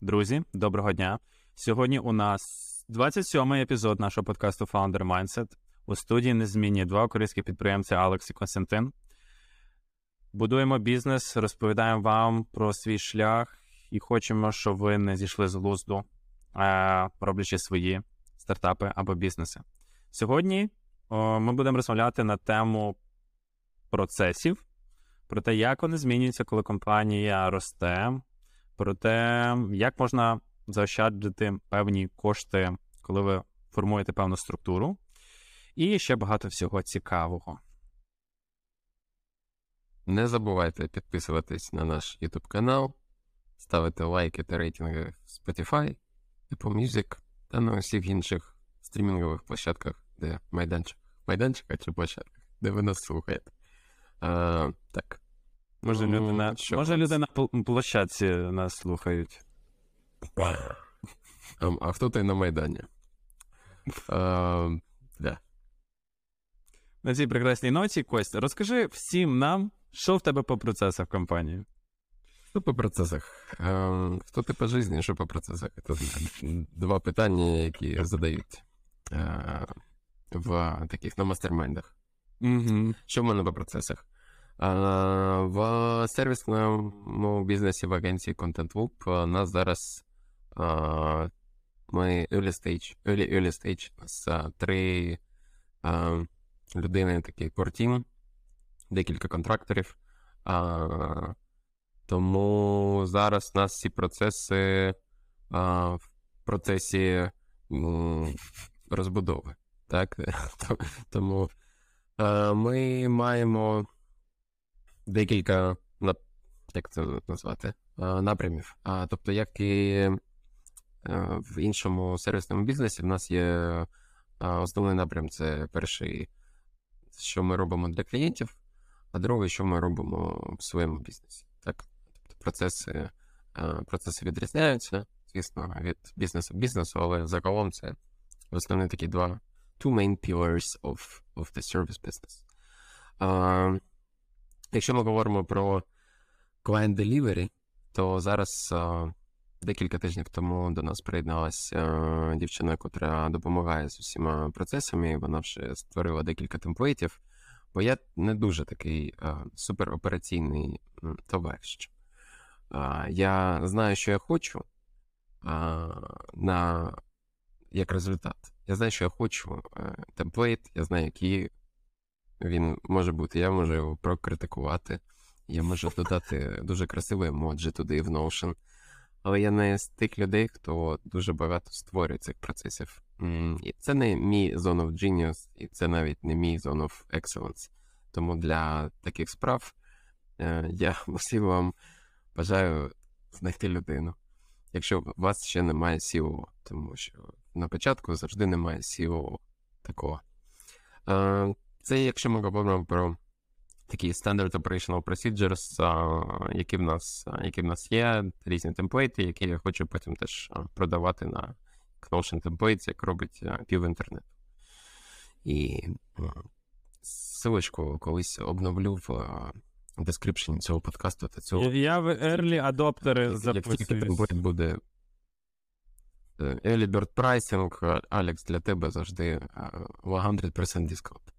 Друзі, доброго дня. Сьогодні у нас 27-й епізод нашого подкасту Founder Mindset. У студії незмінні два українські підприємці Алекс і Константин. Будуємо бізнес, розповідаємо вам про свій шлях і хочемо, щоб ви не зійшли з глузду, роблячи свої стартапи або бізнеси. Сьогодні ми будемо розмовляти на тему процесів, про те, як вони змінюються, коли компанія росте, про те, як можна заощаджити певні кошти, коли ви формуєте певну структуру, і ще багато всього цікавого. Не забувайте підписуватись на наш YouTube канал, ставити лайки та рейтинги в Spotify, Apple Music та на усіх інших стрімінгових площадках, де майданчик. Майданчика чи площадках, де ви нас слухаєте. А, так. Може, люди на, що може люди на пл- площадці нас слухають. А, а хто ти на Майдані? А, да. На цій прекрасній ноті, Костя, розкажи всім нам, що в тебе по процесах в компанії. Що по процесах? Ем, Хто ти по житті, що по процесах? Це два питання, які задають е, в таких на мастермайндах. Угу. Що в мене по процесах? Е, В сервісному бізнесі в агенції Content Loop у нас зараз е, ми early stage, early, early stage, у е, три е, людини, такий core team, декілька контракторів. Е, тому зараз у нас всі процеси в процесі розбудови. Так? Тому ми маємо декілька як це назвати, напрямів. А, тобто, як і е, в іншому сервісному бізнесі, в нас є основний напрям це перший, що ми робимо для клієнтів, а другий, що ми робимо в своєму бізнесі. Так? Тобто процеси, е, процеси відрізняються, звісно, від бізнесу бізнесу, але загалом це основні такі два two main pillars of, of the service business. Якщо ми говоримо про client delivery, то зараз е, декілька тижнів тому до нас приєдналася е, дівчина, яка допомагає з усіма процесами. Вона вже створила декілька темплейтів, бо я не дуже такий е, суперопераційний товариш. Я знаю, що я хочу на, як результат. Я знаю, що я хочу темплейт, я знаю, який він може бути. Я можу його прокритикувати, я можу додати дуже красиві емоджі туди в Notion. Але я не з тих людей, хто дуже багато створює цих процесів. І це не мій zone of genius, і це навіть не мій zone of excellence. Тому для таких справ е, я всім вам бажаю знайти людину. Якщо у вас ще немає SEO, тому що на початку завжди немає SEO такого. Це якщо ми говоримо про такі Standard Operational Procedures, які в нас, які в нас є, різні темплейти, які я хочу потім теж продавати на Notion Templates, як робить пів інтернету. І ссылочку колись обновлю в description цього подкасту та цього Я в early тільки записуюсь. буде е, Early Bird Pricing, Алекс, для тебе завжди а, 100% дисконт.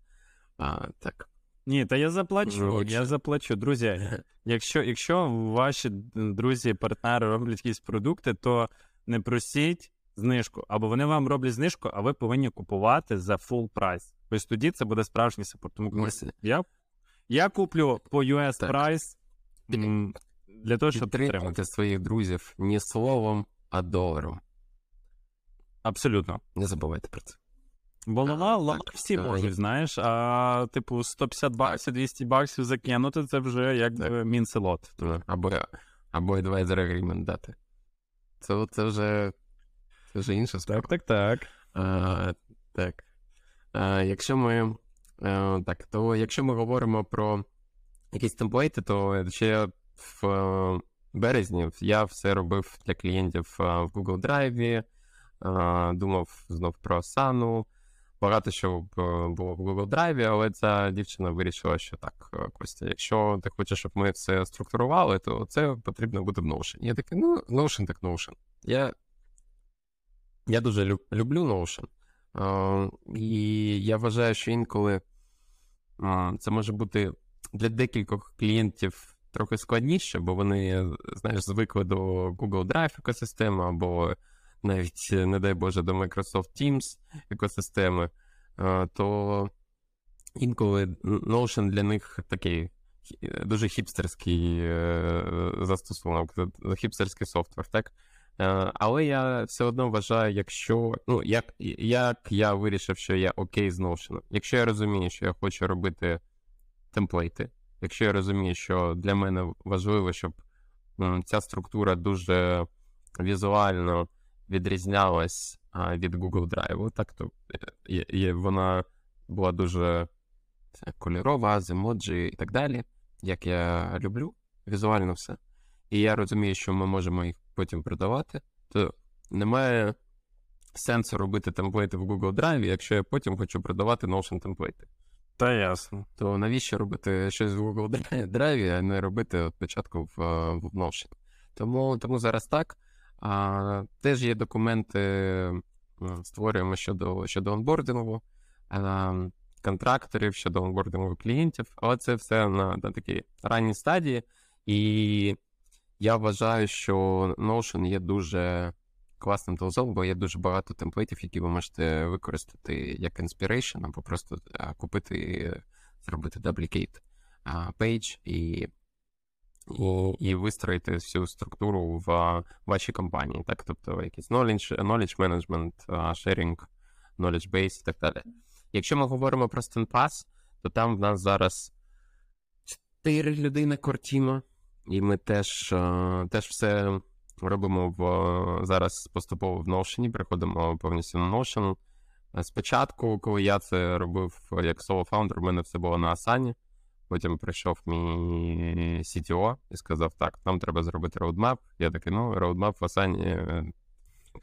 А, так. Ні, та я заплачу, Очень. я заплачу. Друзі, якщо, якщо ваші друзі, партнери роблять якісь продукти, то не просіть знижку, або вони вам роблять знижку, а ви повинні купувати за full прайс. Тобто тоді це буде справжній саппорт. Тому Ось, я, я куплю по US Так. прайс м, для того, щоб. Підтримати своїх друзів не словом, а доларом. Абсолютно. Не забувайте про це. Бо лала так, всі так. можуть, знаєш, а типу 150 баксів, 200 баксів закинути, це вже якби мінселот. Або, або advisor agreement дати. Це, це вже це вже інша справа. Так, так, так. А, так. А, якщо ми. е, так, то якщо ми говоримо про якісь темплейти, то ще в е, березні я все робив для клієнтів е, в Google Drive, думав знов про Asana, багато що було в Google Drive, але ця дівчина вирішила, що так, е, Костя, якщо ти хочеш, щоб ми це структурували, то це потрібно буде в Notion. Я такий, ну, Notion так Notion. Я, я дуже люб, люблю Notion. Е, і я вважаю, що інколи е, це може бути для декількох клієнтів трохи складніше, бо вони, знаєш, звикли до Google Drive екосистеми, або навіть, не дай Боже, до Microsoft Teams екосистеми, е, то інколи Notion для них такий дуже хіпстерський е, застосунок, хіпстерський софтвер, так? Е, але я все одно вважаю, якщо ну, як як я вирішив, що я окей з Notion. Якщо я розумію, що я хочу робити темплейти, якщо я розумію, що для мене важливо, щоб ця структура дуже візуально відрізнялась від Google Drive, так то і вона була дуже кольорова, з емоджі і так далі, як я люблю візуально все. І я розумію, що ми можемо їх потім продавати, то немає сенсу робити темплейти в Google Drive, якщо я потім хочу продавати Notion темплейти. Та ясно. То навіщо робити щось в Google Drive, а не робити спочатку в, в Notion? Тому тому зараз так. А, Теж є документи, створюємо щодо щодо онбордингу, а, контракторів, щодо онбордингу клієнтів, але це все на, на такій ранній стадії. І я вважаю, що Notion є дуже класним тулзом, бо є дуже багато темплейтів, які ви можете використати як inspiration, або просто купити, зробити duplicate page і і і вистроїти всю структуру в вашій компанії. Так, тобто якийсь knowledge, knowledge management, sharing, knowledge base і так далі. Якщо ми говоримо про StandPass, то там в нас зараз 4 людини кортіма, і ми теж теж все робимо в зараз поступово в Notion, приходимо повністю на Notion. Спочатку, коли я це робив як solo founder, у мене все було на Asana. Потім прийшов мій CTO і сказав: так, нам треба зробити roadmap. Я такий, ну, roadmap в Asana,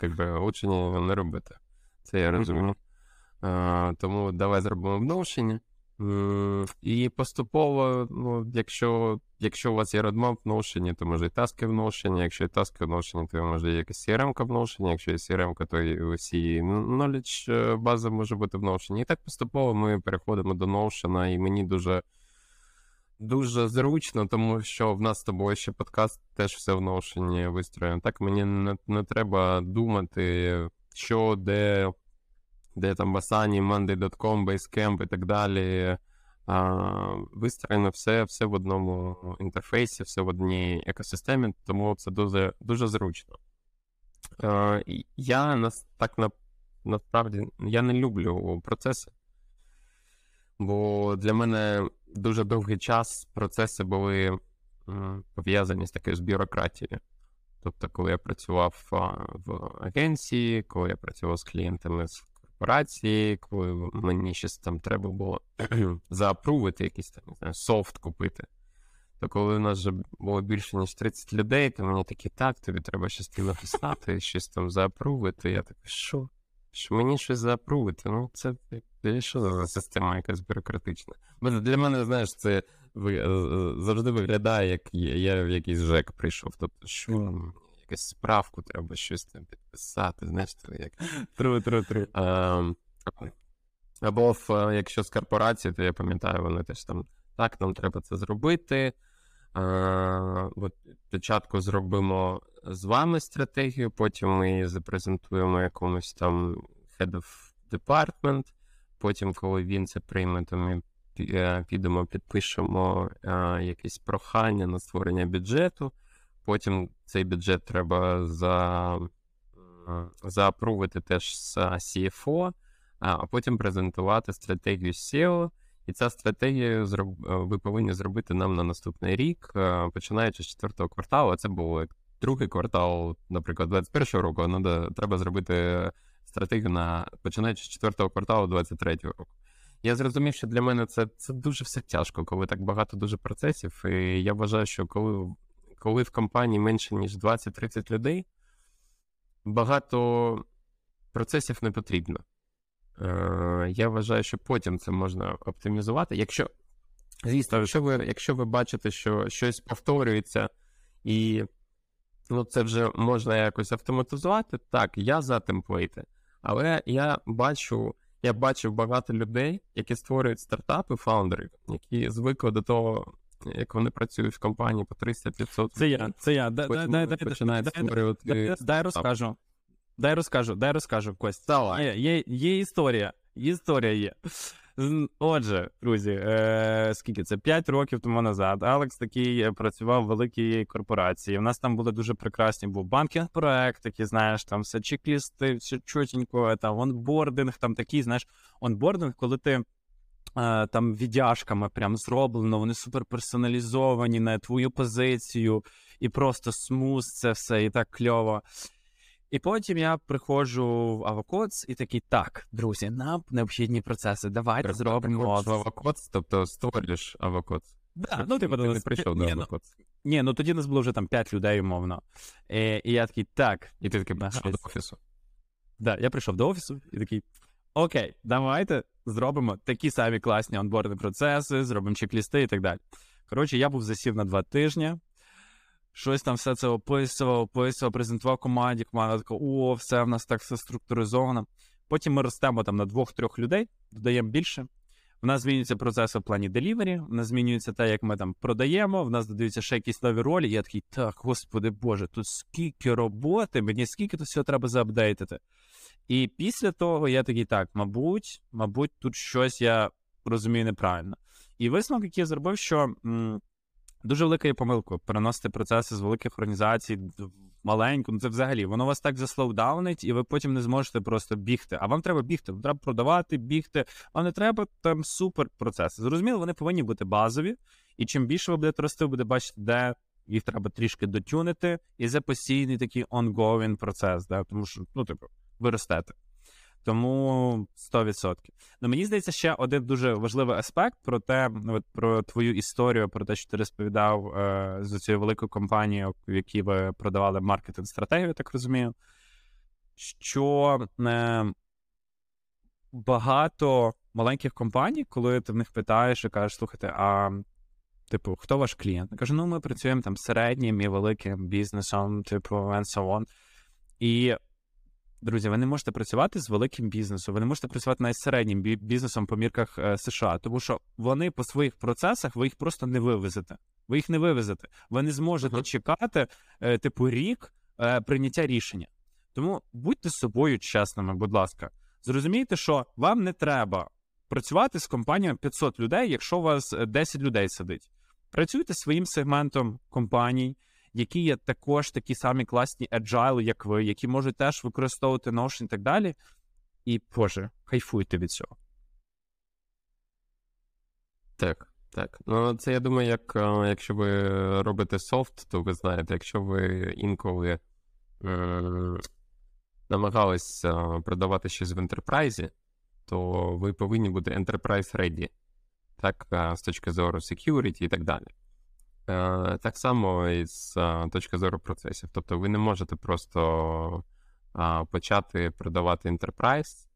якби лучше не робити. Це я розумію. Mm-hmm. Тому давай зробимо в Notion. І поступово, ну, якщо якщо у вас є roadmap в Notion, то може і таски в Notion, якщо є таски в Notion, то може є якась CRM в Notion, якщо є CRM, то і усі knowledge е, база може бути в Notion. І так поступово ми переходимо до Notion, і мені дуже дуже зручно, тому що в нас з тобою ще подкаст теж все в Notion вистроєно. Так мені не, не треба думати, що де де там в Asana, Monday.com, Basecamp і так далі. А, Вистроєно все все в одному інтерфейсі, все в одній екосистемі, тому це дуже дуже зручно. А, Я нас так на, насправді я не люблю процеси, бо для мене дуже довгий час процеси були пов'язані з такою з бюрократією. Тобто, коли я працював в агенції, коли я працював з клієнтами з корпорації, коли мені щось там треба було заапрувити, якийсь там не знаю, софт купити. То коли у нас вже було більше, ніж 30 людей, то мені такі, так, тобі треба щось там написати, щось там заапрувити. Я такий, що? Що мені щось заапрувити? Ну, це що за система якась бюрократична. Бо для мене, знаєш, це е, е, завжди виглядає, як я в якийсь ЖЕК прийшов. Тобто, що якусь справку треба щось там підписати, знаєш, це як. Тру, тру, тру. Або в, е, якщо з корпорації, то я пам'ятаю, вони теж там так, нам треба це зробити. А, от Спочатку зробимо з вами стратегію, потім ми її запрезентуємо якомусь там head of department. Потім, коли він це прийме, то ми е, підемо, підпишемо а, якесь прохання на створення бюджету. Потім цей бюджет треба за, заапрувити теж з CFO, а потім презентувати стратегію SEO. І ця стратегія ви повинні зробити нам на наступний рік, починаючи з четвертого кварталу. Це був другий квартал, наприклад, 21-го року. Ну, треба зробити стратегію на починаючи з четвертого кварталу 23 року. Я зрозумів, що для мене це це дуже все тяжко, коли так багато дуже процесів. І я вважаю, що коли коли в компанії менше, ніж 20-30 людей, багато процесів не потрібно. Е, Я вважаю, що потім це можна оптимізувати. Якщо, звісно, якщо ви, якщо ви бачите, що щось повторюється, і ну, це вже можна якось автоматизувати, так, я за темплейти. Але я бачу, я бачив багато людей, які створюють стартапи, фаундери, які звикли до того, як вони працюють в компанії по 300-500. Це я, це я. Дай, розкажу. Дай розкажу, дай розкажу, Кость. Давай. Є, є, є історія. Історія є. Отже, друзі, е, скільки це? 5 років тому назад Алекс такий е, працював в великій корпорації. У нас там були дуже прекрасні був банкінг проект, такий, знаєш, там все чек-лісти, все чотенько, там онбординг, там такий, знаєш, онбординг, коли ти. е, Там віддяжками прям зроблено, вони супер персоналізовані на твою позицію, і просто смуз це все, і так кльово. І потім я приходжу в Avocod's і такий, так, друзі, нам необхідні процеси, давайте зробимо. в Avocod's, тобто створюєш Avocod's. Да, ну, типу, ти не прийшов до ну, ні, ну тоді нас було вже там 5 людей, умовно. І, і я такий, так, І ти такий прийшов до офісу. Да, я прийшов до офісу і такий: Окей, давайте зробимо такі самі класні онбордні процеси, зробимо чек-лісти і так далі. Коротше, я був засів на два тижні. Щось там все це описував, описував, презентував команді. Команда така: о, все в нас так все структуризовано. Потім ми ростемо там на двох-трьох людей, додаємо більше. В нас змінюються процеси в плані делівері, в нас змінюється те, як ми там продаємо, в нас додаються ще якісь нові ролі. Я такий, так, господи Боже, тут скільки роботи, мені скільки тут всього треба заапдейтити. І після того я такий, так, мабуть, мабуть, тут щось я розумію неправильно. І висновок, який я зробив, що м, дуже велика є помилка переносити процеси з великих організацій в маленьку. Ну це взагалі воно вас так заслоудаунить, і ви потім не зможете просто бігти. А вам треба бігти, вам треба продавати, бігти. Вам не треба там супер процеси. Зрозуміло, вони повинні бути базові, і чим більше ви будете рости, ви будете бачити, де їх треба трішки дотюнити, і це постійний такий ongoing процес, да? тому що, ну, типу, ви ростете. Тому 100%. Ну, мені здається, ще один дуже важливий аспект про те, ну, от, про твою історію, про те, що ти розповідав е, з цією великою компанією, в якій ви продавали маркетинг стратегію, так розумію. Що е, багато маленьких компаній, коли ти в них питаєш і кажеш, слухайте, а типу, хто ваш клієнт? Я кажу, ну ми працюємо там середнім і великим бізнесом, типу, and so on. І Друзі, ви не можете працювати з великим бізнесом, ви не можете працювати навіть з середнім бізнесом по мірках е, США, тому що вони по своїх процесах ви їх просто не вивезете. Ви їх не вивезете. Ви не зможете Мгм. чекати, е, типу, рік е, прийняття рішення. Тому будьте з собою чесними, будь ласка. Зрозумійте, що вам не треба працювати з компанією 500 людей, якщо у вас е, 10 людей сидить. Працюйте своїм сегментом компаній, які є також такі самі класні agile, як ви, які можуть теж використовувати Notion і так далі. І, Боже, кайфуйте від цього. Так, так. Ну, це я думаю, як е, якщо ви робите софт, то ви знаєте, якщо ви інколи е, намагались продавати щось в ентерпрайзі, то ви повинні бути enterprise ready, так, е, з точки зору security і так далі. Е, так само і з е, точки зору процесів. Тобто ви не можете просто е, почати продавати enterprise,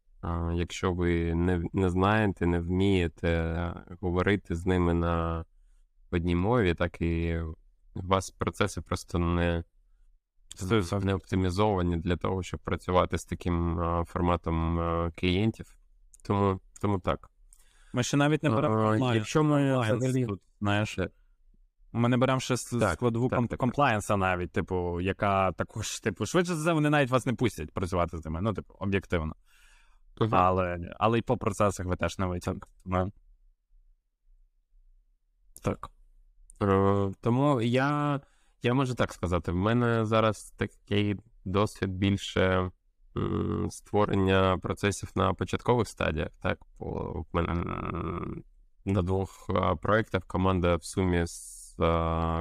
Якщо ви не, не знаєте, не вмієте говорити з ними на одній мові, так і у вас процеси просто не, не оптимізовані для того, щоб працювати з таким а, форматом клієнтів. Тому, тому так. Ми ще навіть не беремо Якщо ми знаєш. Ми не беремо ще Так, складову так, ком- так, комплаєнса навіть, типу, яка також, типу, швидше за все, вони навіть вас не пустять працювати з ними, ну, типу, об'єктивно. Але, але і по процесах ви теж не витягнете. Так. Е, Тому я, я можу так сказати, в мене зараз такий досвід більше м, створення процесів на початкових стадіях. Так, в мене на двох проєктах команда в сумі з е,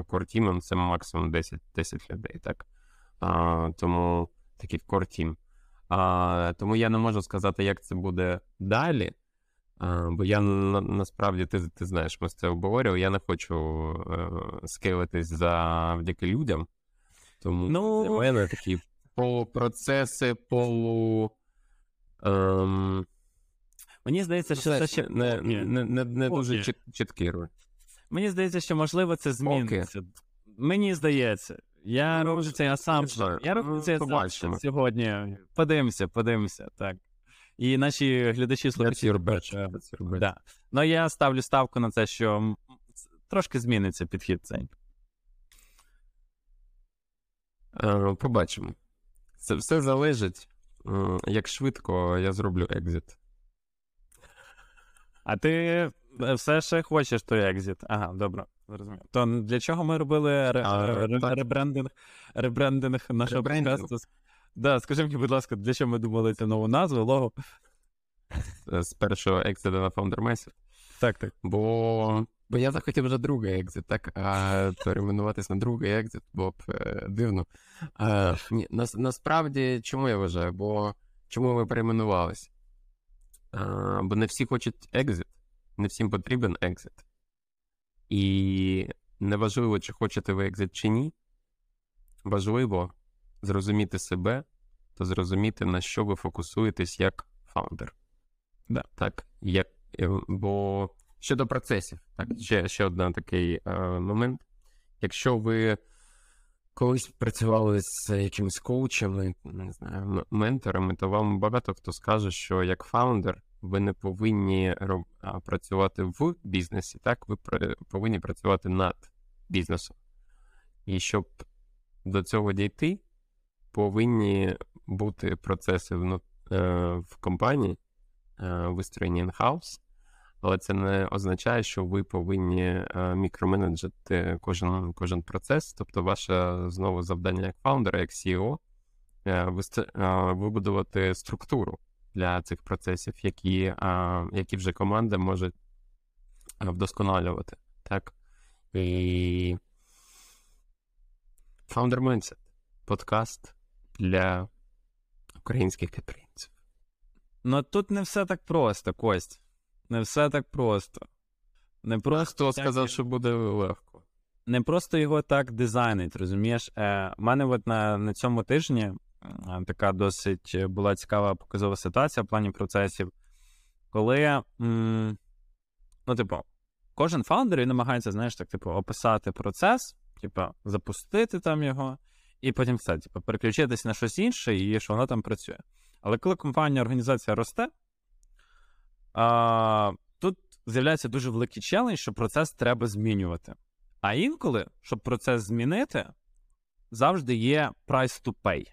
Core Team це максимум 10, 10 людей. Так? А, тому такий. А, тому я не можу сказати, як це буде далі. А, бо я на, насправді ти, ти знаєш, ми з це обговорювали. Я не хочу е, скейлитись завдяки людям. Тому Ну- для мене такі полупроцеси, полу. Ем, Мені здається, що це ще не, не, не, не, не дуже чіткий роль. Мені здається, що можливо це зміниться. Мені здається. Я Ну, роблю цей асампшн. знаю. Я роблю Ну, цей побачимо. сьогодні. Подивимося, подивимося. Так. І наші глядачі слухачі. Е. Да. Ну я ставлю ставку на це, що трошки зміниться підхід цей. Е, Побачимо. Це все залежить, е, як швидко я зроблю екзит. А ти все ще хочеш той екзит. Ага, добре, зрозумів. То для чого ми робили ре- А, ре- так. ребрендинг, ребрендинг нашого Ребрендинг. подкасту? Да, скажи мені, будь ласка, для чого ми думали цю нову назву, лого? Е, З першого екзиту на Founder Mindset. Так, так. Бо, бо я захотів вже другий екзит, так? А перейменуватись на другий екзит було б е, дивно. А, ні, нас, насправді, чому я вважаю? Бо чому ми перейменувалися? А, бо не всі хочуть екзит, не всім потрібен екзит. І неважливо, чи хочете ви екзит чи ні. Важливо зрозуміти себе та зрозуміти, на що ви фокусуєтесь як фаундер. Да. Так, як, е, бо щодо процесів, так, ще, ще один такий е, момент. Якщо ви колись працювали з якимись коучами, не знаю, менторами, то вам багато хто скаже, що як фаундер ви не повинні роб- працювати в бізнесі, так, ви повинні працювати над бізнесом. І щоб до цього дійти, повинні бути процеси вну- е, в компанії, е, вистроєні in-house, але це не означає, що ви повинні е, мікроменеджити кожен, кожен процес. Тобто, ваше знову завдання як фаундера, як CEO, е, е, вибудувати структуру для цих процесів, які, які вже команда може вдосконалювати. Так? І Founder Mindset подкаст для українських підприємців. Ну тут не все так просто, Кость. Не все так просто. Не просто Хто так- сказав, що буде легко? не просто його так дизайнить, розумієш? Е, У мене от на, на цьому тижні е, така досить була цікава показова ситуація в плані процесів, коли, м, ну, типу, кожен фаундер він намагається, знаєш, так, типу, описати процес, типу, запустити там його, і потім все, типу, переключитись на щось інше, і що воно там працює. Але коли компанія, організація росте, а, тут з'являється дуже великий челендж, що процес треба змінювати. А інколи, щоб процес змінити, завжди є price to pay.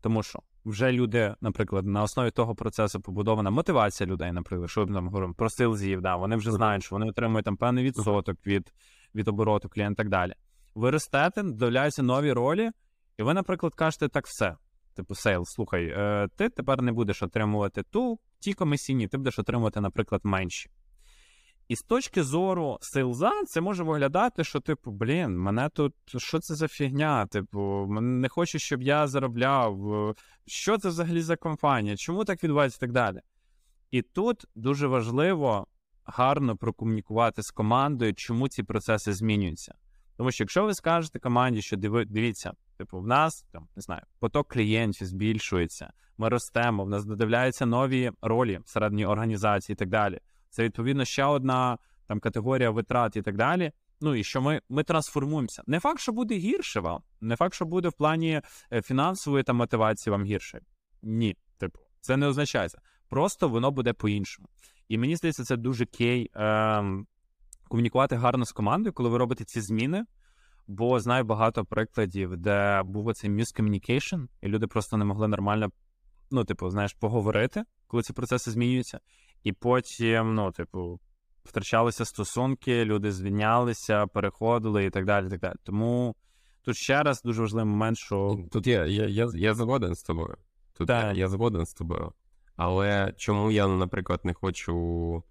Тому що вже люди, наприклад, на основі того процесу побудована мотивація людей, наприклад, що ми там говоримо про sales ів, да, вони вже знають, що вони отримують там певний відсоток від, від обороту клієнта і так далі. Ви ростете, додаються нові ролі, і ви, наприклад, кажете так все. Типу, sales, слухай, е, ти тепер не будеш отримувати ту, ті комісійні, ти будеш отримувати, наприклад, менші. І з точки зору sales а, це може виглядати, що, типу, блін, мене тут що це за фігня? Типу, не хочу, щоб я заробляв. е, Що це взагалі за компанія? Чому так відбувається і так далі? І тут дуже важливо гарно прокомунікувати з командою, чому ці процеси змінюються. Тому що якщо ви скажете команді, що диви, дивіться, типу, в нас там не знаю, поток клієнтів збільшується, ми ростемо, в нас додивляються нові ролі всередині організації і так далі. Це відповідно ще одна там категорія витрат і так далі. Ну і що ми, ми трансформуємося. Не факт, що буде гірше вам, не факт, що буде в плані е, фінансової та мотивації вам гірше. Ні, типу, це не означає. це. Просто воно буде по-іншому. І мені здається, це дуже кей ем, комунікувати гарно з командою, коли ви робите ці зміни. Бо знаю багато прикладів, де був оцей miscommunication, і люди просто не могли нормально, ну, типу, знаєш, поговорити, коли ці процеси змінюються. І потім, ну, типу, втрачалися стосунки, люди звільнялися, переходили і так далі. і так далі. Тому тут ще раз дуже важливий момент, що Тут я, я, я, я згоден з тобою. Тут Так. я, я згоден з тобою. Але чому я, наприклад, не хочу.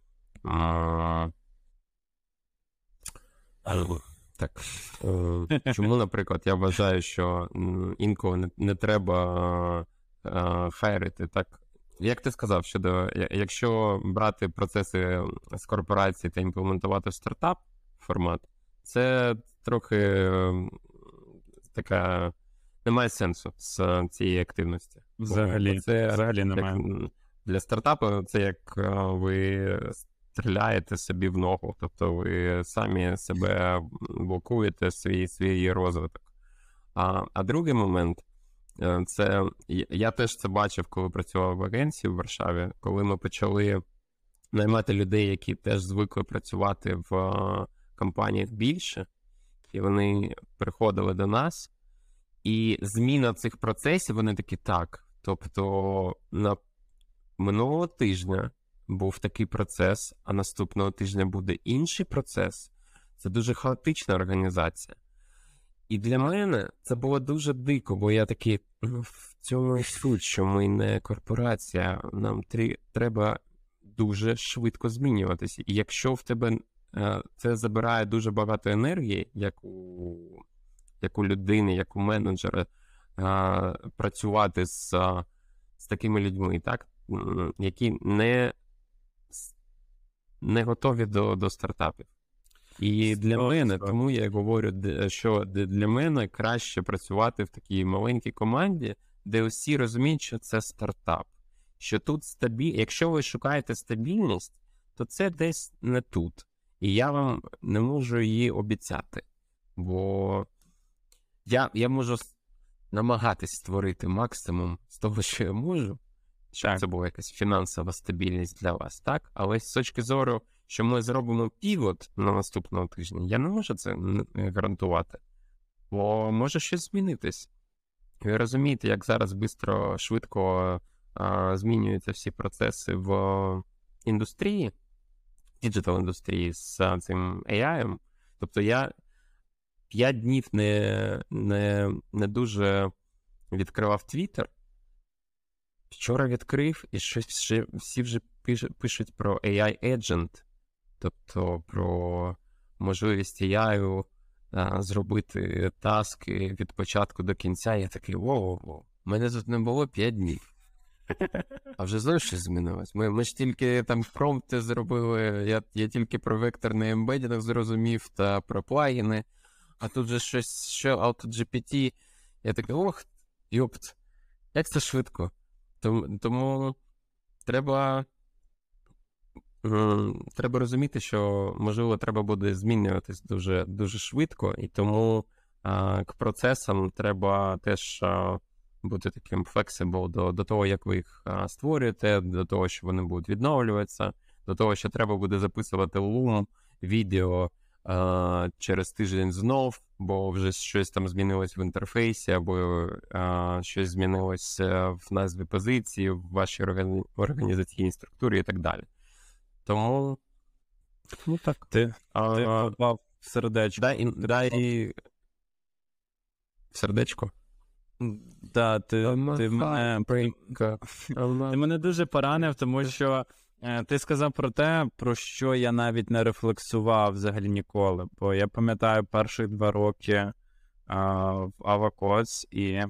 А... Так. Е, Чому, наприклад, я вважаю, що інколи не, не треба е, хайрити так. Як ти сказав, щодо якщо брати процеси з корпорації та імплементувати в стартап формат, це трохи така немає сенсу з цієї активності. взагалі, це взагалі немає. м, Для стартапу це як е, ви стріляєте собі в ногу, тобто ви самі себе блокуєте свій свій розвиток. А а другий момент е, це я теж це бачив, коли працював в агенції в Варшаві, коли ми почали наймати людей, які теж звикли працювати в е, компаніях більше, і вони приходили до нас. І зміна цих процесів, вони такі так. Тобто, на минулого тижня був такий процес, а наступного тижня буде інший процес. Це дуже хаотична організація. І для мене це було дуже дико, бо я такий, ну, в цьому і суть, що ми не корпорація, нам треба дуже швидко змінюватися. І якщо в тебе е, це забирає дуже багато енергії, як у як у людини, як у менеджера, працювати з з такими людьми, так, які не не готові до до стартапів. І для мене, тому я говорю, що для мене краще працювати в такій маленькій команді, де усі розуміють, що це стартап. Що тут стабіль... Якщо ви шукаєте стабільність, то це десь не тут. І я вам не можу її обіцяти. Бо я я можу намагатись створити максимум з того, що я можу, щоб так. це була якась фінансова стабільність для вас, так? Але з точки зору, що ми зробимо півот на наступного тижня, я не можу це гарантувати, бо може щось змінитись. Ви розумієте, як зараз швидко, швидко а, змінюються всі процеси в індустрії, digital індустрії з цим AI. Тобто я п'ять днів не не, не дуже відкривав Твіттер. Вчора відкрив, і щось всі вже пишуть про AI Agent, тобто про можливість AI зробити таски від початку до кінця. Я такий воу-воу, мене тут не було 5 днів. А вже знаєш, що змінилось? Ми ми ж тільки там промпти зробили, я я тільки про векторний ембедінг зрозумів та про плагіни а тут же щось ще AutoGPT. Я такий, ох, йопт, як це швидко. Тому треба треба розуміти, що, можливо, треба буде змінюватись дуже дуже швидко, і тому а, к процесам треба теж а, бути таким flexible до до того, як ви їх а, створюєте, до того, що вони будуть відновлюватися, до того, що треба буде записувати лум, відео через тиждень знов, бо вже щось там змінилось в інтерфейсі, або а, щось змінилось в назві позиції, в вашій організаційній структурі і так далі. Тому. Ну так. Ти а, ти попав в сердечко. Дай, дай... Сердечко. Да, ти, ти, мене, ти мене дуже поранив, тому що Е, ти сказав про те, про що я навіть не рефлексував взагалі ніколи. Бо я пам'ятаю перші два роки а, в Авакоц, і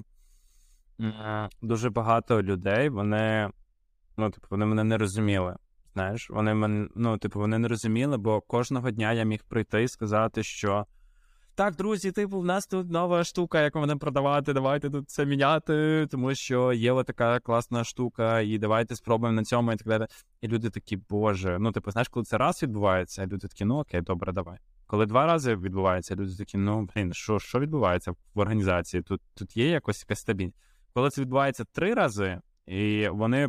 а, дуже багато людей вони ну, типу, вони мене не розуміли. Знаєш, вони мене, ну, типу, вони не розуміли, бо кожного дня я міг прийти і сказати, що так, друзі, типу, в нас тут нова штука, яку будемо продавати. Давайте тут це міняти, тому що є така класна штука, і давайте спробуємо на цьому і так далі. І люди такі, боже, ну типу, знаєш, коли це раз відбувається, люди такі, ну окей, добре, давай. Коли два рази відбувається, люди такі, ну блін, що що відбувається в організації? Тут тут є якось якась стабільність. Коли це відбувається три рази, і вони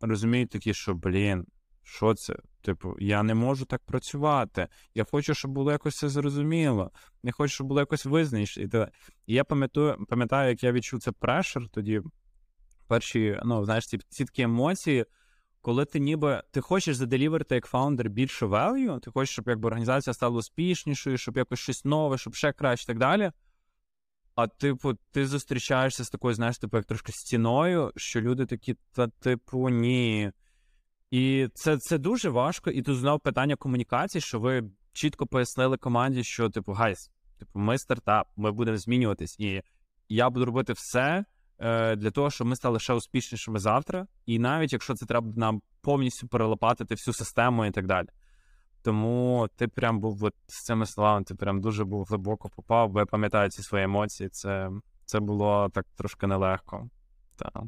розуміють такі, що блін, що це? Типу, я не можу так працювати. Я хочу, щоб було якось все зрозуміло. Я хочу, щоб було якось визначено. І я пам'ятаю, пам'ятаю, як я відчув це прешер тоді. Перші, ну, знаєш, ці, ці такі емоції, коли ти ніби ти хочеш заделіверити як фаундер більше value, ти хочеш, щоб якби організація стала успішнішою, щоб якось щось нове, щоб ще краще і так далі. А типу, ти зустрічаєшся з такою, знаєш, типу, як трошки стіною, що люди такі, та, типу, ні. І це це дуже важко. І тут знову питання комунікації, що ви чітко пояснили команді, що, типу, guys, типу, ми стартап, ми будемо змінюватись, і я буду робити все е, для того, щоб ми стали ще успішнішими завтра. І навіть якщо це треба нам повністю перелопатити всю систему і так далі. Тому ти прям був от з цими словами, ти прям дуже був глибоко попав, бо я пам'ятаю ці свої емоції. Це це було так трошки нелегко. Так.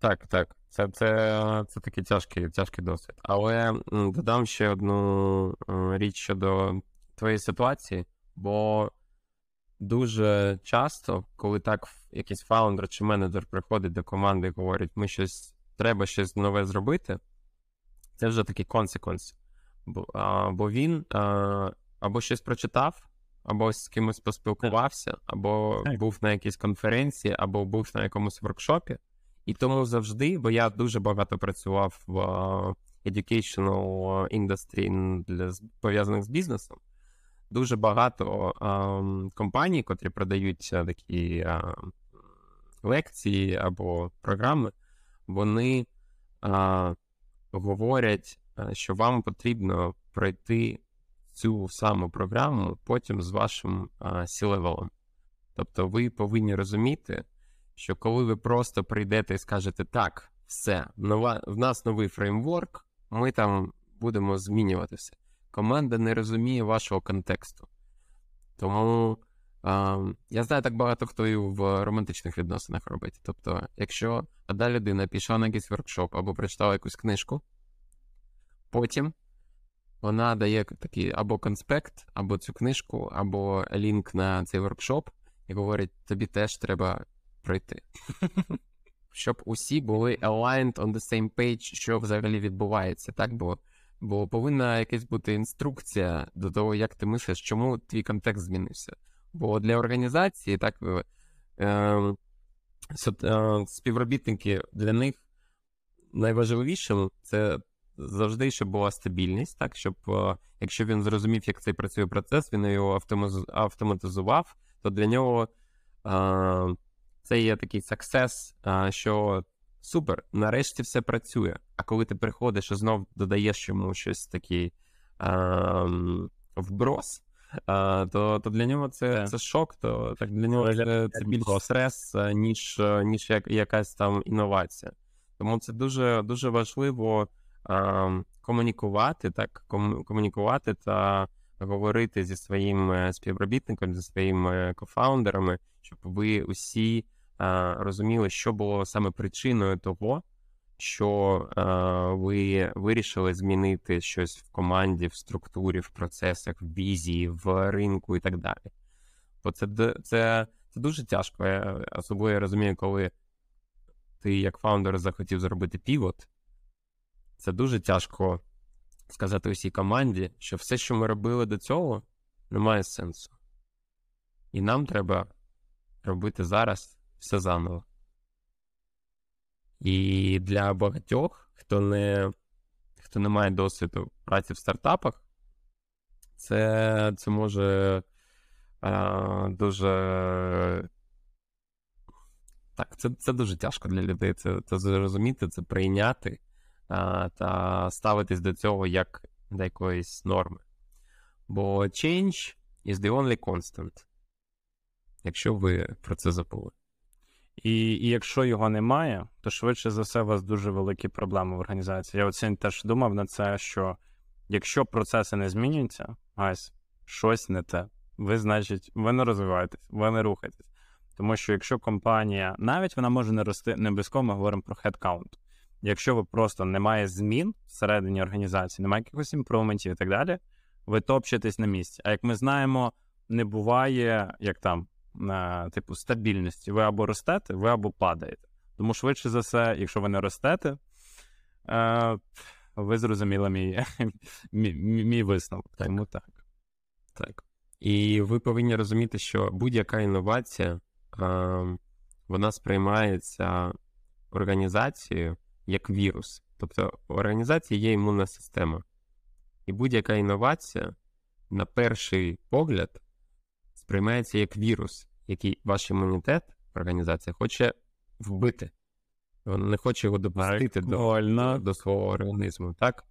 Так, так. Це, це, це такий тяжкий, тяжкий досвід. Але додам ще одну е, річ щодо твоєї ситуації, бо дуже часто, коли так якийсь фаундер чи менеджер приходить до команди і говорить, ми щось треба щось нове зробити, це вже такий консеквенс. Бо, а, бо він а, або щось прочитав, або з кимось поспілкувався, або був на якійсь конференції, або був на якомусь воркшопі. І тому завжди, бо я дуже багато працював в а, educational industry для пов'язаних з бізнесом. Дуже багато ам, компаній, котрі продають а, такі а, лекції або програми, вони а, говорять, що вам потрібно пройти цю саму програму потім з вашим а, C-level. Тобто ви повинні розуміти, що коли ви просто прийдете і скажете так, все, нова, в нас новий фреймворк, ми там будемо змінювати все. Команда не розуміє вашого контексту. Тому а, я знаю так багато хто і в романтичних відносинах робить. Тобто, якщо одна людина пішла на якийсь воркшоп або прочитала якусь книжку, потім вона дає такий або конспект, або цю книжку, або лінк на цей воркшоп, і говорить: тобі теж треба пройти. Щоб усі були aligned on the same page, що взагалі відбувається, так? Бо, бо повинна якась бути інструкція до того, як ти мислиш, чому твій контекст змінився. Бо для організації, так, е, е, е, співробітники для них найважливішим це завжди, щоб була стабільність, так, щоб е, якщо він зрозумів, як цей працює процес, він його автоматизував, то для нього е, це є такий саксес, е, що супер, нарешті все працює. А коли ти приходиш і знов додаєш йому щось такий е, вброс, е, то, то для нього це, це шок, то так для нього це, це більш стрес, е, ніж, е, ніж як, якась там інновація. Тому це дуже, дуже важливо е, комунікувати, так, комунікувати та говорити зі своїм е, співробітником, зі своїми кофаундерами, щоб ви усі е, розуміли, що було саме причиною того, що ви вирішили змінити щось в команді, в структурі, в процесах, в візії, в ринку і так далі. Бо це, це, це дуже тяжко. Я, особливо я розумію, коли ти як фаундер захотів зробити півот, це дуже тяжко сказати усій команді, що все, що ми робили до цього, не має сенсу. І нам треба робити зараз все заново. І для багатьох, хто не, хто не має досвіду праці в стартапах, це, це може а, дуже. Так, це, це дуже тяжко для людей. Це, це зрозуміти, це прийняти а, та ставитись до цього як до якоїсь норми. Бо change is the only constant. Якщо ви про це забули. І, і якщо його немає, то швидше за все у вас дуже великі проблеми в організації. Я от теж думав на це, що якщо процеси не змінюються, гайс, щось не те. Ви, значить, ви не розвиваєтесь, ви не рухаєтесь. Тому що якщо компанія, навіть вона може не рости, не обов'язково ми говоримо про headcount. Якщо ви просто немає змін всередині організації, немає якихось імпровментів і так далі, ви топчетесь на місці. А як ми знаємо, не буває як там типу стабільності. Ви або ростете, ви або падаєте. Тому швидше за все, якщо ви не ростете, е, ви зрозуміли мій, мій, мій, висновок. Так. Тому так. Так. І ви повинні розуміти, що будь-яка інновація е, вона сприймається організацією як вірус. Тобто у організації є імунна система. І будь-яка інновація, на перший погляд, сприймається як вірус, який ваш імунітет, організація, хоче вбити. Вона не хоче його допустити до, до свого організму, так?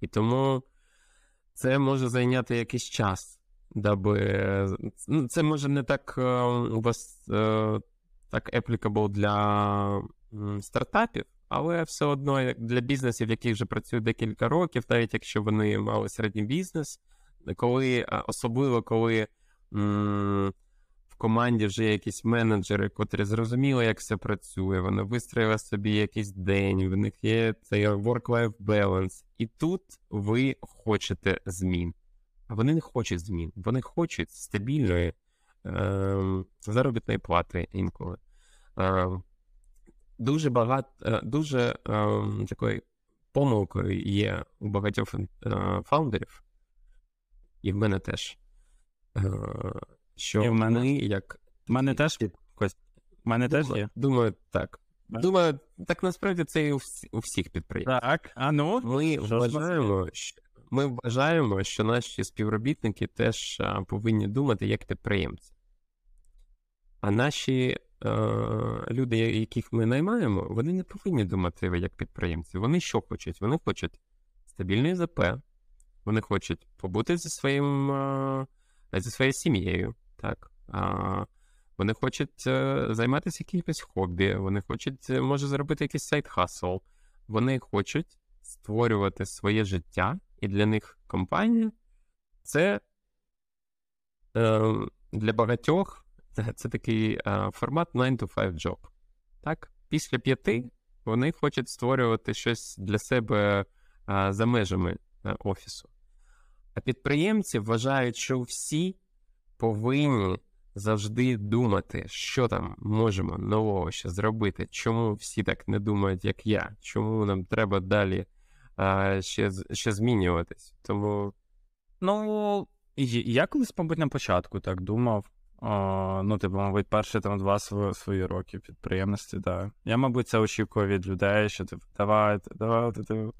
І тому це може зайняти якийсь час, даби. Ну, це може не так е, у вас е, так applicable для стартапів, але все одно для бізнесів, які вже працюють декілька років, навіть якщо вони мали середній бізнес, коли, е, особливо коли в команді вже є якісь менеджери, котрі зрозуміли, як все працює. Вони вистроїли собі якийсь день, в них є цей work-life balance. І тут ви хочете змін. А вони не хочуть змін, вони хочуть стабільної е, заробітної плати інколи. Е, Дуже багато, дуже е, такою помилкою є у багатьох е, фаундерів, і в мене теж. Е, що І в мене. ми як. У мене теж Кость, мене теж є. Думаю, так. Да? Думаю, так насправді це і у, всі, у всіх підприємств. Так, а ну. Ми Що вважаємо, що ми вважаємо, що наші співробітники теж а, повинні думати як підприємці. А наші е, люди, яких ми наймаємо, вони не повинні думати як підприємці. Вони що хочуть? Вони хочуть стабільний ЗП, вони хочуть побути зі своїм е, зі своєю сім'єю. Так? А, вони хочуть е, займатися якимось хобі, вони хочуть, е, може, зробити якийсь side hustle. Вони хочуть створювати своє життя, і для них компанія це е, для багатьох це, такий е, формат 9 to 5 job. Так? Після п'яти вони хочуть створювати щось для себе е, за межами е, офісу. А підприємці вважають, що всі повинні завжди думати, що там можемо нового ще зробити, чому всі так не думають, як я, чому нам треба далі а, ще, ще змінюватись. Тому Ну, я колись, мабуть, на початку так думав. О, ну, типу, мабуть, перші там два св- свої роки підприємності, так. Я, мабуть, це очікую від людей, що типу, давайте, давайте, типу.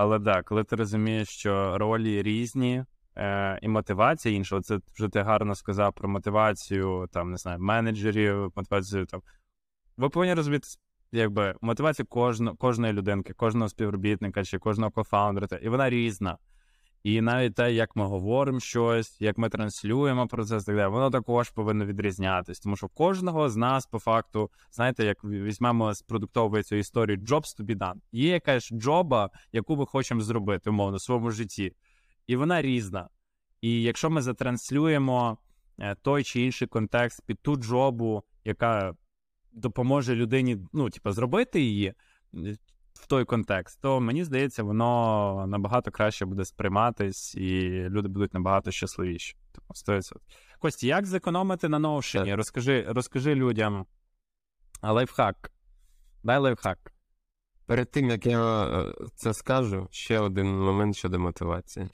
Але так, коли ти розумієш, що ролі різні, е, і мотивація інша, це вже ти гарно сказав про мотивацію, там, не знаю, менеджерів, мотивацію там. Ви повинні розуміти, якби мотивація кожно, кожної людинки, кожного співробітника чи кожного кофаундера, і вона різна. І навіть те, як ми говоримо щось, як ми транслюємо процес, так далі, воно також повинно відрізнятись. Тому що кожного з нас, по факту, знаєте, як візьмемо з продуктової цієї історії jobs to be done. Є якась джоба, яку ми хочемо зробити, умовно, в своєму житті. І вона різна. І якщо ми затранслюємо е, той чи інший контекст під ту джобу, яка допоможе людині, ну, типу, зробити її в той контекст, то мені здається, воно набагато краще буде сприйматись, і люди будуть набагато щасливіші. Тому 100%. Кості, як зекономити на ноушені? Розкажи, розкажи людям лайфхак. Дай лайфхак. перед тим як я е, це скажу, ще один момент щодо мотивації.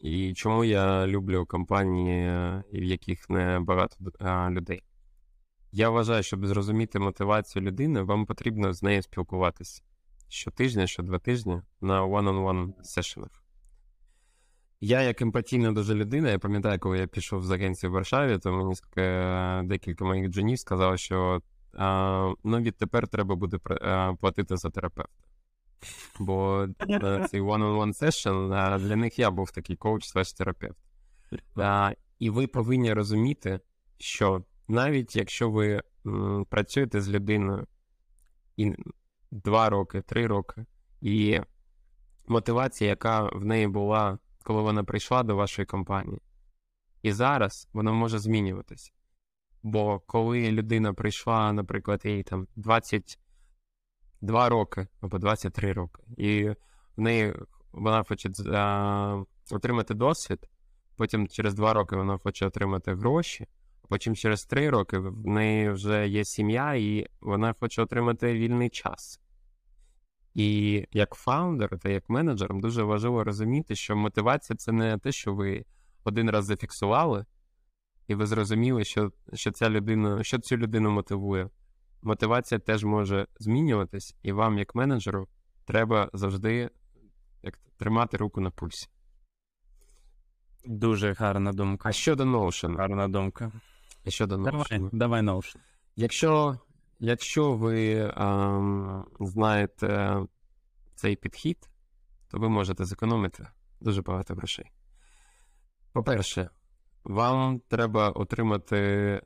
І чому я люблю компанії, в яких не багато е, людей. Я вважаю, щоб зрозуміти мотивацію людини, вам потрібно з нею спілкуватися щотижня, що два тижні на one-on-one сешенах. Я, як емпатійна дуже людина, я пам'ятаю, коли я пішов з агенції в Варшаві, то мені е, декілька моїх джунів сказали, що а, ну, відтепер треба буде е, платити за терапевта. Бо е, цей one-on-one session, для них я був такий коуч слеш терапевт. І ви повинні розуміти, що навіть якщо ви працюєте з людиною і два роки, три роки, і мотивація, яка в неї була, коли вона прийшла до вашої компанії, і зараз вона може змінюватися. Бо коли людина прийшла, наприклад, їй там 22 роки або 23 роки, і в неї вона хоче а, отримати досвід, потім через 2 роки вона хоче отримати гроші, потім через 3 роки в неї вже є сім'я, і вона хоче отримати вільний час. І як фаундер та як менеджерам дуже важливо розуміти, що мотивація це не те, що ви один раз зафіксували, і ви зрозуміли, що, що ця людина, що цю людину мотивує. Мотивація теж може змінюватись, і вам, як менеджеру, треба завжди як, тримати руку на пульсі. Дуже гарна думка. А щодо Notion, Гарна думка. а щодо Давай, давай Notion. Якщо, якщо ви ем, знаєте цей підхід, то ви можете зекономити дуже багато грошей. По-перше, вам треба отримати е,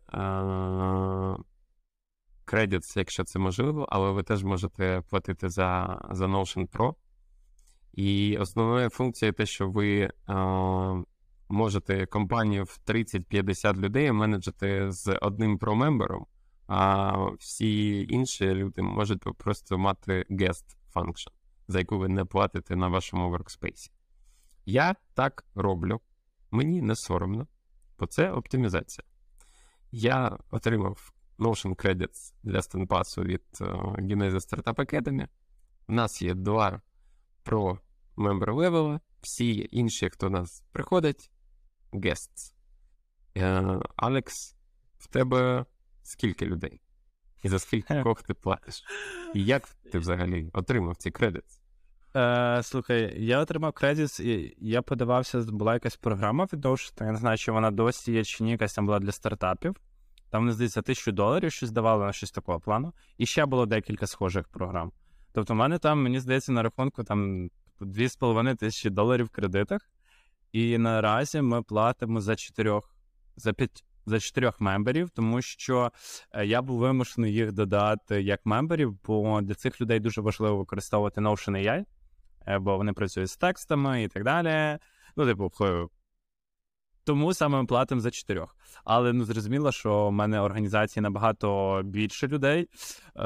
кредит, якщо це можливо, але ви теж можете платити за, за Notion Pro. І основною функцією те, що ви е, можете компанію в 30-50 людей менеджити з одним промембером, а всі інші люди можуть просто мати guest function, за яку ви не платите на вашому workspace. Я так роблю, мені не соромно, бо це оптимізація. Я отримав Notion Credits для стенпасу від Genesis Startup Academy. У нас є два про member level, всі інші, хто нас приходить, guests. Е, Алекс, в тебе скільки людей? І за скільки кого ти платиш? І як ти взагалі отримав ці кредити? Е, Слухай, я отримав кредит, і я подавався, була якась програма від Notion, я не знаю, чи вона досі є, чи ні, якась там була для стартапів. Там, мені здається, тисячу доларів щось давали на щось такого плану. І ще було декілька схожих програм. Тобто, в мене там, мені здається, на рахунку там 2,5 тисячі доларів в кредитах. І наразі ми платимо за чотирьох, за п'ять. За чотирьох member ів, тому що е, я був вимушений їх додати як member ів, бо для цих людей дуже важливо використовувати Notion AI, е, бо вони працюють з текстами і так далі. Ну, типу, тому саме ми платимо за чотирьох. Але ну зрозуміло, що в мене організації набагато більше людей е,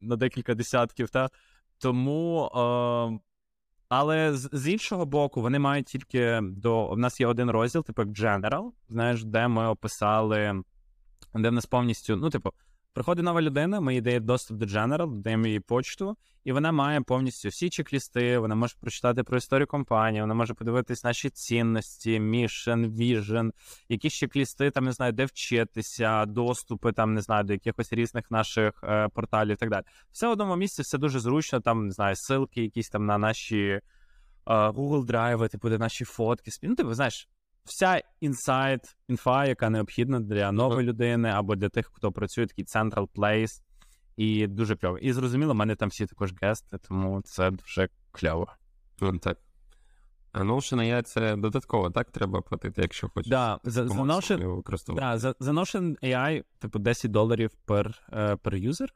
на декілька десятків. Та? Тому. Е, але з, з іншого боку, вони мають тільки до. У нас є один розділ, типу як General, знаєш, де ми описали, де в нас повністю, ну, типу, приходить нова людина, ми їй даємо доступ до General, даємо їй почту, і вона має повністю всі чек-лісти, вона може прочитати про історію компанії, вона може подивитись наші цінності, mission, vision, якісь чек-лісти, там не знаю, де вчитися, доступи, там не знаю, до якихось різних наших е, порталів і так далі. Все в одному місці, все дуже зручно, там не знаю, ссылки якісь там на наші е, Google Drive, типу, де наші фотки. Ну, типу, знаєш. Вся інсайт, інфа, яка необхідна для нової людини або для тих, хто працює такий Central Place, і дуже кльово. І зрозуміло, в мене там всі також гести, тому це дуже кльово. Ну, так. А Notion AI це додатково, так? Треба платити, якщо хочеш. Да, за, за, Notion, да, за, за Notion AI, типу, 10 доларів per, per user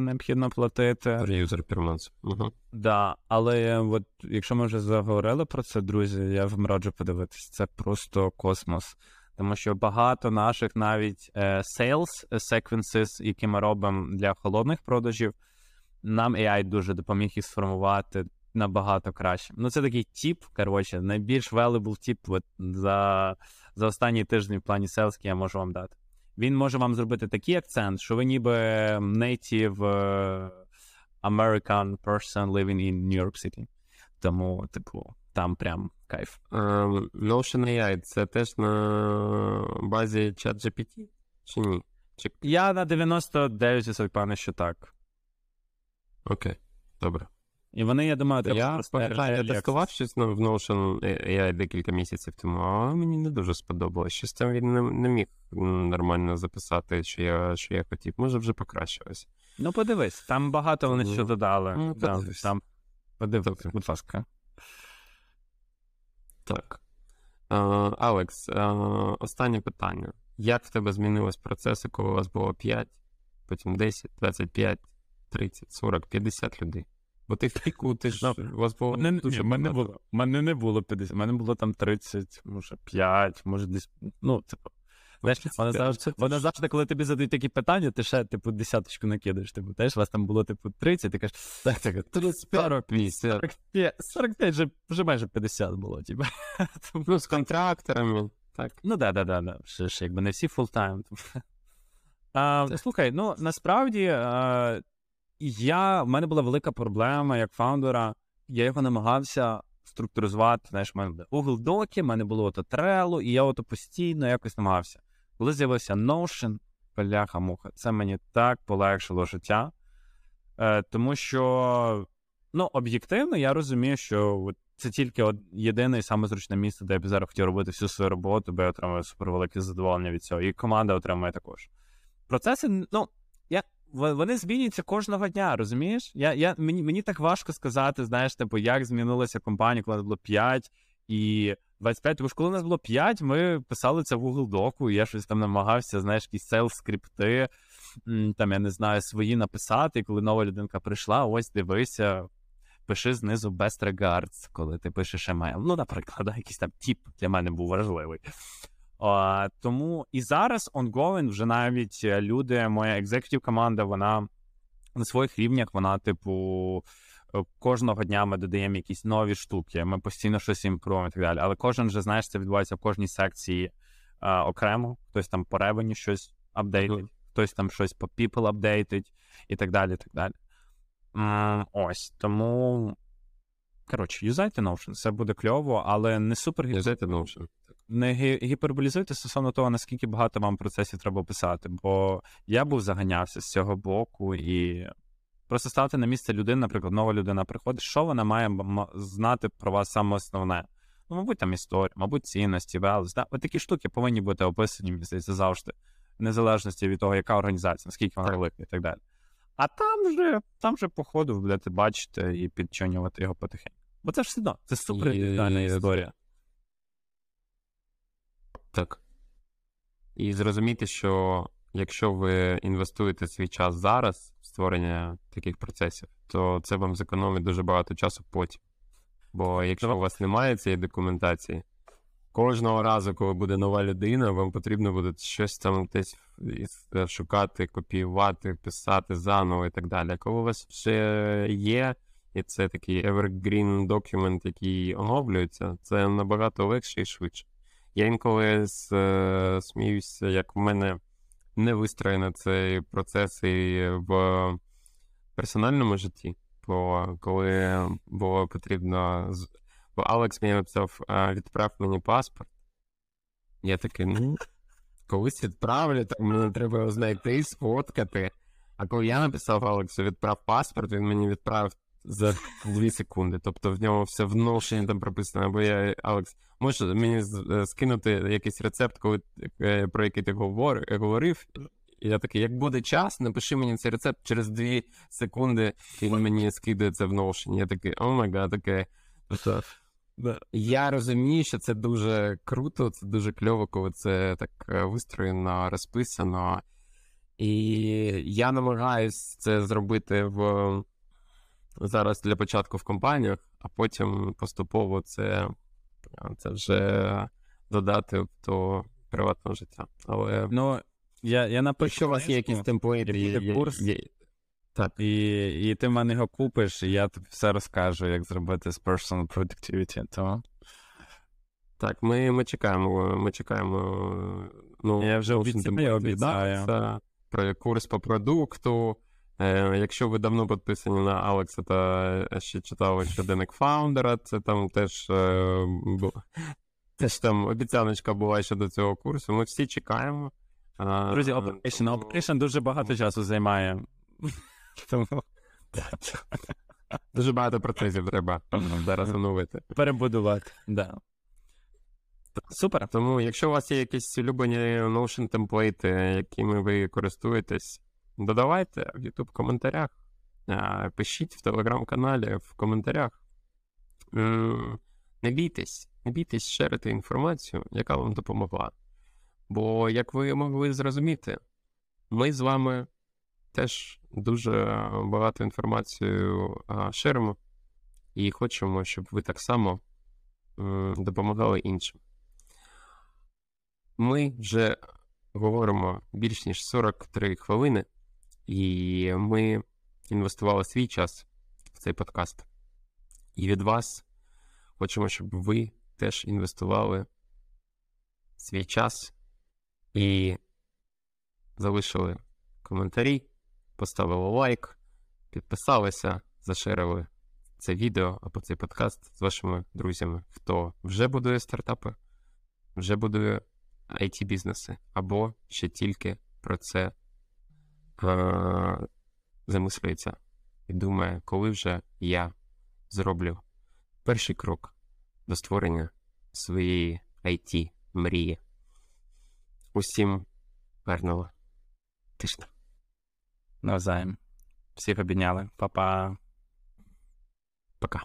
необхідно платити. User per. Угу. Да, але от, якщо ми вже заговорили про це, друзі, я вам раджу подивитись. Це просто космос тому що багато наших навіть е, sales sequences, які ми робимо для холодних продажів, нам AI дуже допоміг їх сформувати набагато краще. Ну, це такий тіп, коротше, найбільш valuable тіп от, за за останні тижні в плані sales, який я можу вам дати. Він може вам зробити такий акцент, що ви ніби native е, American person living in New York City. Тому, типу, там прям кайф. Um, Notion AI це теж на базі ChatGPT? Чи ні? Чи... Я на 99% певний, що так. Окей, добре. І вони, я думаю, я пам'ятаю, я тестував щось в Notion AI декілька місяців тому, а мені не дуже сподобалось. Щось там він не, не міг нормально записати, що я що я хотів. Може, вже покращилось. Ну, подивись, там багато вони що додали. Ну, там, там, подивись, будь ласка. Так. Алекс, uh, останнє питання. Як в тебе змінились процеси, коли у вас було 5, потім 10, 25, 30, 40, 50 людей? Бо ти в піку, ти ж у вас було. Мене, дуже ні, мене було, мене не було 50, мене було там 30, може 5, може десь. Ну, типу. Знаєш, вона завжди, вона завжди, коли тобі задають такі питання, ти ще, типу, десяточку накидаєш. Типу, знаєш, у вас там було, типу, 30, ти кажеш, так, так, 35, 45, 45 вже, вже майже 50 було, типу. Ну, з контракторами, так. Ну, да, да, да, да. Ще якби не всі full-time. А, Слухай, ну, насправді, а, я, в мене була велика проблема як founder а, я його намагався структуризувати, знаєш, в мене Google Доки, в мене було ото Trello, і я ото постійно якось намагався. Коли з'явився Notion, бляха-муха, це мені так полегшило життя. Е, Тому що, ну, об'єктивно, я розумію, що це тільки от єдине і саме зручне місце, де я б зараз хотів робити всю свою роботу, бо я отримую супервелике задоволення від цього. І команда отримує також. Процеси, ну. Вони змінюються кожного дня, розумієш? Я, я, Мені мені так важко сказати, знаєш, типу, як змінилася компанія, коли нас було 5 і 25, тому що коли нас було 5, ми писали це в Google Доку, і я щось там намагався, знаєш, якісь селс скрипти, там, я не знаю, свої написати. І коли нова людинка прийшла, ось дивися, пиши знизу best regards, коли ти пишеш емейл. Ну, наприклад, якийсь там тіп для мене був важливий. А, тому і зараз ongoing вже навіть е, люди, моя екзекутів команда, вона на своїх рівнях, вона, типу, е, кожного дня ми додаємо якісь нові штуки, ми постійно щось імпровуємо і так далі. Але кожен вже, знаєш, це відбувається в кожній секції а, окремо. Хтось там по ревені щось апдейтить, хтось там щось по people апдейтить і так далі. і так далі. М, Ось тому. Коротше, юзайте Notion, все буде кльово, але не супер ну, що. Не гі- гіперболізуйте стосовно того, наскільки багато вам процесів треба писати. Бо я був заганявся з цього боку і просто ставте на місце людини, наприклад, нова людина приходить, що вона має знати про вас саме основне. Ну, мабуть, там історія, мабуть, цінності, велес. Да? От такі штуки повинні бути описані, мені здається, завжди, в незалежності від того, яка організація, наскільки вона велика і так далі. А там вже, там вже по ходу будете бачити і підчинювати його потихеньку. Бо це ж все одно, це супер історія. Так. І зрозуміти, що якщо ви інвестуєте свій час зараз в створення таких процесів, то це вам зекономить дуже багато часу потім. Бо якщо у вас немає цієї документації, кожного разу, коли буде нова людина, вам потрібно буде щось там десь шукати, копіювати, писати заново і так далі. Коли у вас вже є, і це такий evergreen документ, який оновлюється, це набагато легше і швидше. Я інколи е, сміюся, як в мене не вистроєно цей процес і в персональному житті. Бо коли було потрібно. Бо Алекс мені написав, відправ мені паспорт. Я такий, ну, колись відправлю, так мені треба його знайти, сфоткати. А коли я написав Алексу, відправ паспорт, він мені відправив за 2 секунди. Тобто в ньому все в Notion там прописано. Або я, Алекс, можеш мені е, скинути якийсь рецепт, коли, е, про який ти говор, говорив? І я такий, як буде час, напиши мені цей рецепт через 2 секунди, і він мені скидає це в Notion. Я такий, oh my God, окей. Я розумію, що це дуже круто, це дуже кльово, коли це так е, вистроєно, розписано. І я намагаюсь це зробити в зараз для початку в компаніях, а потім поступово це, це вже додати до приватного життя. Але Ну, я, я напишу. якщо у вас є якісь темплейти, який є, є, курс? є, так. І, і ти в мене його купиш, і я тобі все розкажу, як зробити з personal productivity. То Так, ми, ми чекаємо. Ми чекаємо. Ну, Я вже обіцяю, обіцяю. Про курс по продукту. Е, якщо ви давно підписані на Алекса та ще читали щоденник фаундера, це там теж, е, бу- теж там обіцяночка була щодо цього курсу. Ми всі чекаємо. Друзі, Operation, Operation дуже багато часу займає. Дуже багато процесів треба зараз оновити. перебудувати. Да. Супер. Тому, якщо у вас є якісь улюблені Notion темплейти, якими ви користуєтесь, додавайте в YouTube коментарях, пишіть в телеграм-каналі в коментарях. Не бійтесь, не бійтесь шерити інформацію, яка вам допомогла. Бо, як ви могли зрозуміти, ми з вами теж дуже багато інформацію шеримо і хочемо, щоб ви так само допомагали іншим. Ми вже говоримо більш ніж 43 хвилини, і ми інвестували свій час в цей подкаст. І від вас хочемо, щоб ви теж інвестували свій час і залишили коментарі, поставили лайк, підписалися, зашерили це відео або цей подкаст з вашими друзями, хто вже будує стартапи, вже будує it бізнеси або ще тільки про це е- замислюється і думає, коли вже я зроблю перший крок до створення своєї it мрії. Усім гарного тижня. Навзаєм. Всіх обійняли. Па-па. Пока.